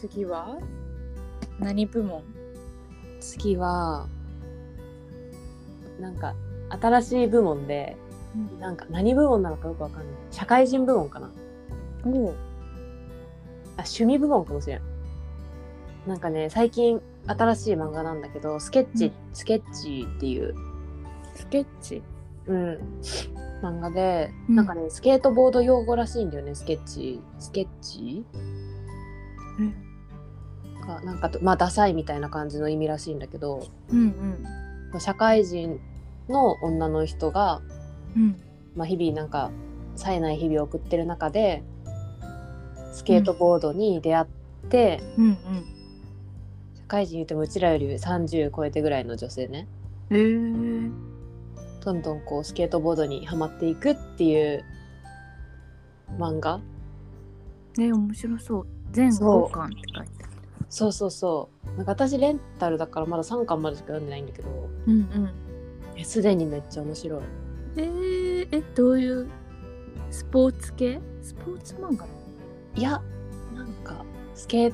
次は？何部門？次はなんか新しい部門でなんか何部門なのかよくわかんない。社会人部門かな。おおあ趣味部門かもしれん。なんかね最近新しい漫画なんだけどスケッチ、うん。スケッチっていう、スケッチ？うん、漫画で、うん。なんかねスケートボード用語らしいんだよねスケッチ。スケッチ？がなんかとまあダサいみたいな感じの意味らしいんだけどうん社会人の女の人が、うん。うんまあ、日々なんか冴えない日々を送ってる中でスケートボードに出会って、うんうん。社会人言ってもうちらより30超えてぐらいの女性ね。え。ー、どんどんこうスケートボードにはまっていくっていう漫画。え面白そう。全そう。5巻って書いてあるそうそうそう。なんか私レンタルだからまだ3巻までしか読んでないんだけど。うんうん。えすでにめっちゃ面白い。えー、えどういう？スポーツ系？スポーツ漫画いやなんかスケー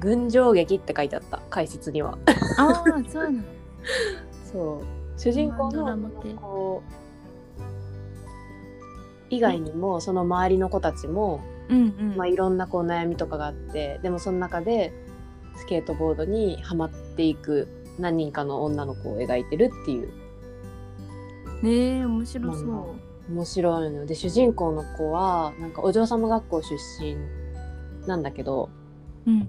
群青劇って書いてあった。解説には。ああそうなの。そう。主人公の子以外にもその周りの子たちも、うんうん、まあ、いろんなこう悩みとかがあってでもその中でスケートボードにはまっていく何人かの女の子を描いてるっていう。ねえ面白そ漫面白いので主人公の子はなんかお嬢様学校出身なんだけど、ううん。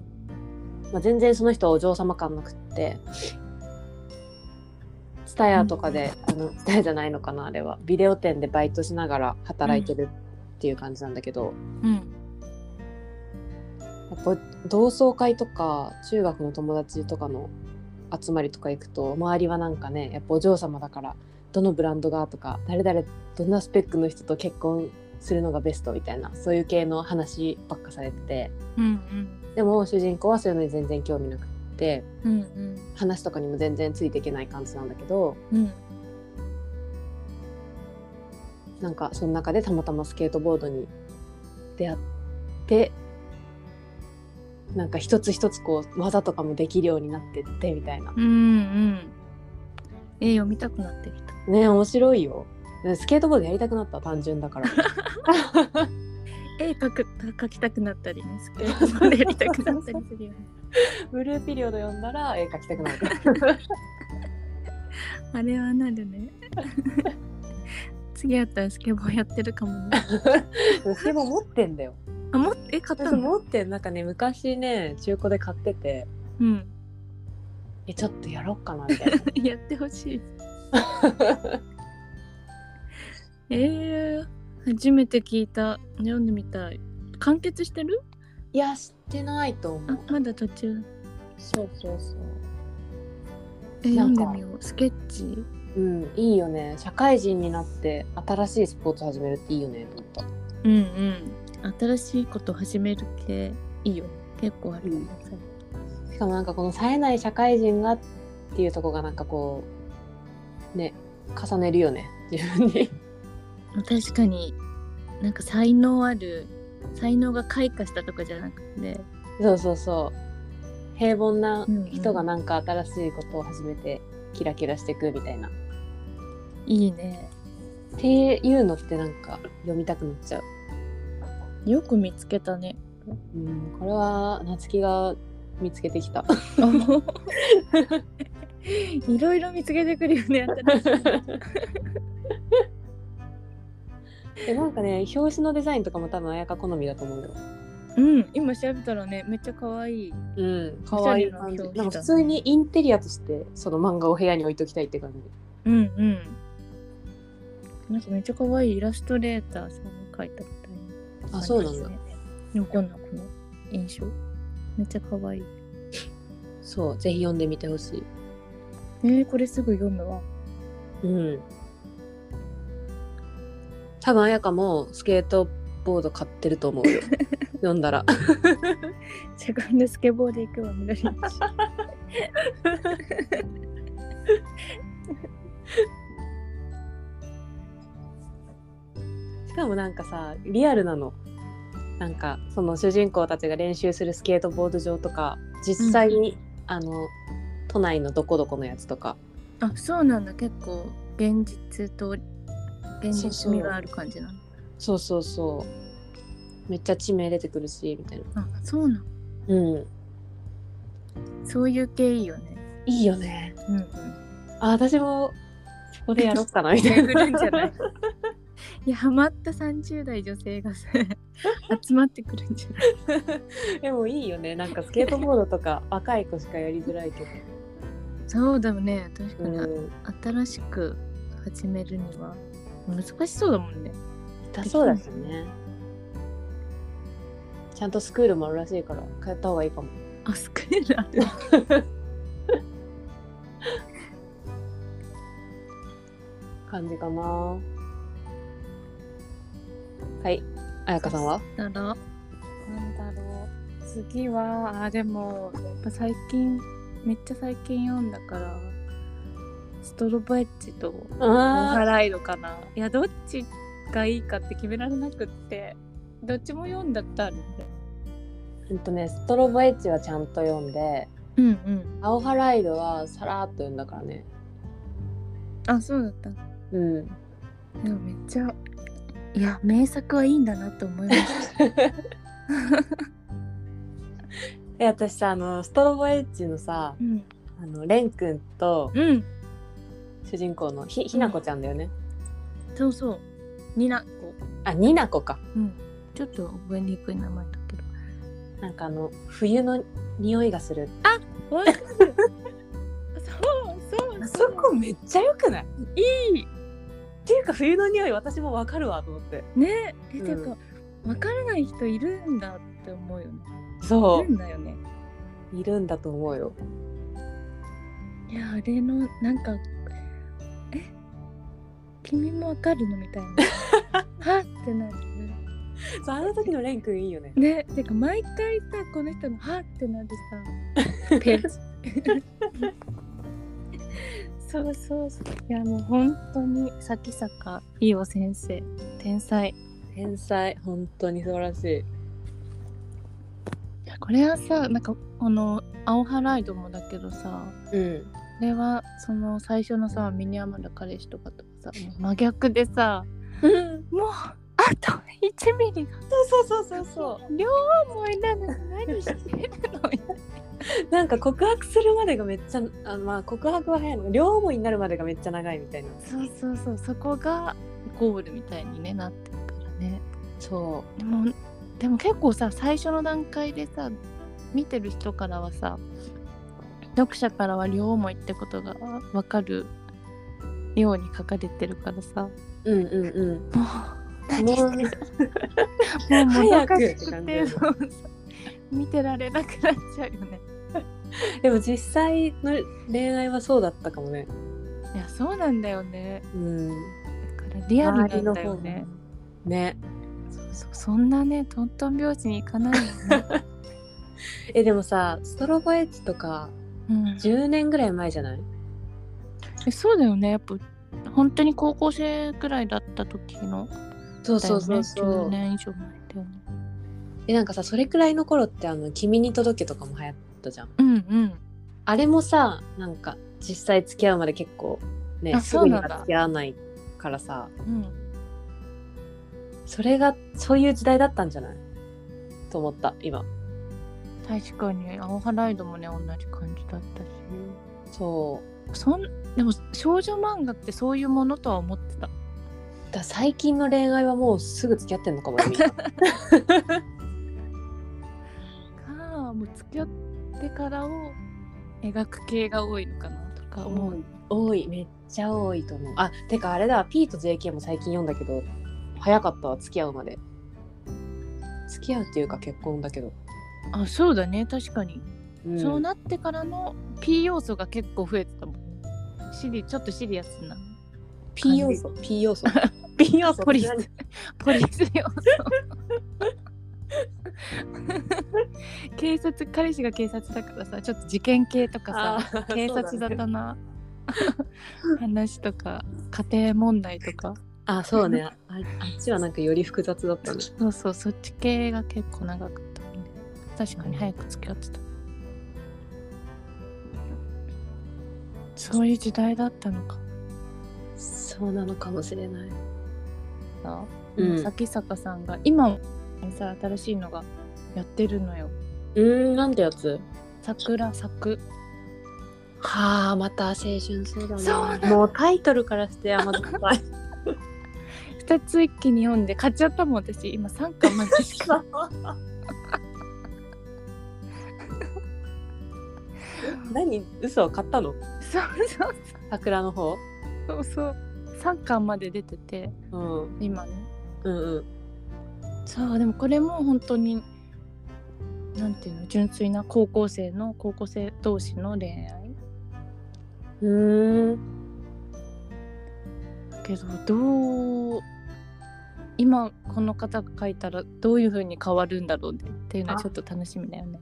まあ、全然その人はお嬢様感なくってツタヤとかで、あのツタヤじゃないのかなあれは。ビデオ店でバイトしながら働いてるっていう感じなんだけど、うん。やっぱ同窓会とか中学の友達とかの集まりとか行くと周りはなんかねやっぱお嬢様だからどのブランドがとか誰々どんなスペックの人と結婚するのがベストみたいなそういう系の話ばっかされててうんでも主人公はそういうのに全然興味なくってうんうん。話とかにも全然ついていけない感じなんだけどうんなんかその中でたまたまスケートボードに出会ってなんか一つ一つこう技とかもできるようになってってみたいな。うんうん。え読みたくなってきた。ね面白いよ。スケートボードやりたくなった単純だから。絵描く描きたくなったりねスケートボードやりたくなったりするよね。ブルーピリオド読んだら絵描きたくなる あれはなるね次やったらスケボーやってるかもね。スケボー持ってんだよ。あもえ買ったの？持ってんなんかね昔ね中古で買ってて。うん。えちょっとやろっかなみたいな。やってほしい。えー、初めて聞いた。読んでみたい。完結してる？いや知ってないと思あうまだ途中。そうそうそう。え読んでみよう。スケッチ？うんいいよね。社会人になって新しいスポーツ始めるっていいよねと思った。うんうん。新しいこと始める系いいよ。結構あるよね、しかもなんかこの冴えない社会人がっていうとこがなんかこうね重ねるよね。自分に。確かに。なんか才能ある才能が開花したとかじゃなくて。そうそうそう。平凡な人がなんか新しいことを始めてキラキラしていくみたいな、っいいね。ていうのってなんか読みたくなっちゃう。よく見つけたね。うんこれは夏希が見つけてきた。いろいろ見つけてくるよね新しいで なんかね表紙のデザインとかも多分綾香好みだと思うよ。うん今調べたらねめっちゃ可愛い。うん可愛い感じ。なんか普通にインテリアとしてその漫画を部屋に置いときたいって感じ。うんうんなんかめっちゃ可愛いイラストレーターさんが描いたみたいな。あそうなんだ。わかんないこの印象。めっちゃ可愛い。そうぜひ読んでみてほしい。えー、これすぐ読むわ。うん。多分綾香もスケートボード買ってると思うよ。読んだら。セカンドスケボーで行くわ緑道かもなんかさリアルなの。なんかその主人公たちが練習するスケートボード場とか実際に、あの都内のどこどこのやつとか。あそうなんだ。結構現実と現実味がある感じなの。そうそうそう。めっちゃ地名出てくるしみたいな。あそうなん。うん。そういう系いいよね。いいよね。うんうん。あ私もそこでやろうかなみたい巡なるんじゃない？いやハマった30代女性がさ 集まってくるんじゃない？でもいいよね。なんかスケートボードとか 若い子しかやりづらいけど。そうだよね。確かに、うん。新しく始めるには難しそうだもんね。痛そうだしね。ちゃんとスクールもあるらしいから通った方がいいかも。あスクールある？感じかなはい。彩香さんは？なんだろう。次はあでもやっぱ最近めっちゃ最近読んだからストロボエッジとモンハあライドかな。いやどっちがいいかって決められなくってどっちも読んだってあるんで。えっとねストロボエッジはちゃんと読んでうんうん。アオハライドはさらっと読んだからね。あそうだった。うん。でもめっちゃいや名作はいいんだなと思いました。え私さあのストロボエッジのさうん。あのレン君とうん。主人公のひひなこちゃんだよね、そうそう。ニナコ。あになこか。うん。ちょっと覚えにくい名前だけど。なんかあの冬の匂いがする。わかるそうそう。あそこめっちゃ良くない？いいっていうか冬の匂い私もわかるわと思って。ね。え、うん。てかわからない人いるんだって思うよね。そいるんだよね。ういるんだと思うよ。いやあれのなんかえ？君もわかるのみたいな。はってなるそうあの時のレン君いいよね。ね。てか毎回さこの人のはってなるさ。ページそうそうそう。いやもう本当に咲坂いお先生天才。天才本当に素晴らしい。いやこれはさなんかこの青ハライドもだけどさうん。これはその最初のさミニアマル彼氏とかとさもう真逆でさもうあと1ミリが。そうそうそうそう両思いなのに何してるの なんか告白するまでがめっちゃあまあ告白は早いの両思いになるまでがめっちゃ長いみたいな。そうそうそうそこがゴールみたいに、ね、なってるからね。そでもでも結構さ最初の段階でさ見てる人からはさ読者からは両思いってことが分かるように書かれてるからさ。ううんうんうん。もう何し てるもうも早くどかくじて見てられなくなっちゃうよね でも実際の恋愛はそうだったかもね。いやそうなんだよね。うん。だからリアルなんだよね。のね。そうそう。そんなねトントン拍子にいかないよね、えでもさストロボエッジとかうん、10年ぐらい前じゃない？えそうだよね。やっぱ本当に高校生くらいだった時の。そうそうそうそう。10年以上前だよね。えなんかさそれくらいの頃ってあの「君に届け」とかも流行ったじゃん。うんうん。あれもさなんか実際付き合うまで結構ねあすぐには付き合わないからさ。うん。それがそういう時代だったんじゃない？と思った今。確かに。青ハライドもね同じ感じだったし。そそんでも少女漫画ってそういうものとは思ってた。うだ最近の恋愛はもうすぐ付き合ってんのかもねみんな。かもう付き合ってからを描く系が多いのかなとか思う、多い。めっちゃ多いと思う。あてかあれだ。P と JK も最近読んだけど早かったわ。付き合うまで。付き合うっていうか結婚だけど、あそうだね。確かに、うん。そうなってからの P 要素が結構増えてたもんね。シリちょっとシリアスな。P 要素？P 要素？P 要素ポリス。何？ポリス要素 警察彼氏が警察だからさちょっと事件系とかさ警察そうだね。だったな話とか家庭問題とか。あそうね。ああっちはなんかより複雑だったね。そうそうそっち系が結構長かったね。確かに早く付き合ってた。そういう時代だったのか。そうなのかもしれない。さ、うん。咲坂さんが今もさ新しいのがやってるのよ。うーんなんてやつ？桜咲くはあまた青春そうだねそうなもうタイトルからして甘酸っぱい。2つ一気に読んで買っちゃったもん私。今3巻までしか。何？嘘買ったの？そうそう桜の方？そうそう。3巻まで出てて。うん。今ね。うんうんそうでもこれも本当になんていうの純粋な高校生の高校生同士の恋愛？うんだけどどう今この方が書いたらどういう風に変わるんだろうっていうのはちょっと楽しみだよね。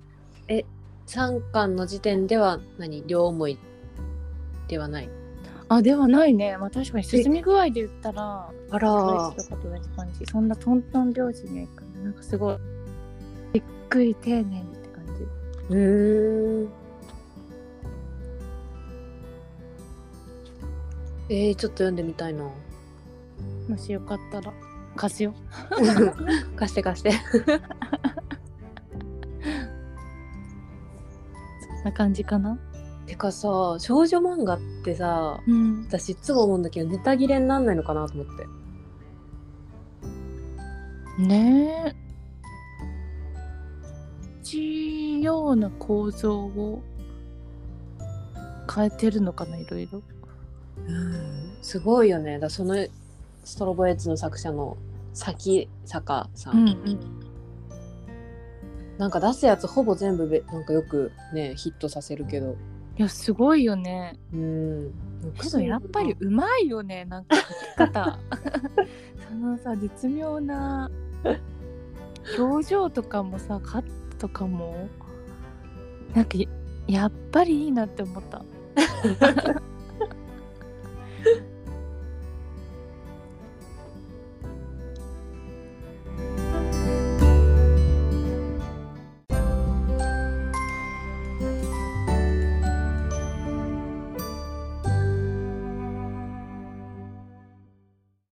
え。3巻の時点では何？両思いではない？あではないね、まあ、確かに進み具合で言ったらあ彼氏とかと同じ感じそんなトントン拍子にはいかないなんかすごいじっくり丁寧にって感じ。うー。んえー、ちょっと読んでみたいな。もしよかったら貸すよ。貸して貸して。そんな感じかな？てかさ少女漫画ってさうん。私いつも思うんだけどネタ切れになんないのかなと思って。ねえ。同じような構造を変えてるのかないろいろ。すごいよね。だそのストロボエッジの作者の崎坂さん、うんうん。なんか出すやつほぼ全部べなんかよくねヒットさせるけどいやすごいよね。うん。けどやっぱりうまいよねなんか書き方。そのさ絶妙な 表情とかもさカットとかもなんかやっぱりいいなって思った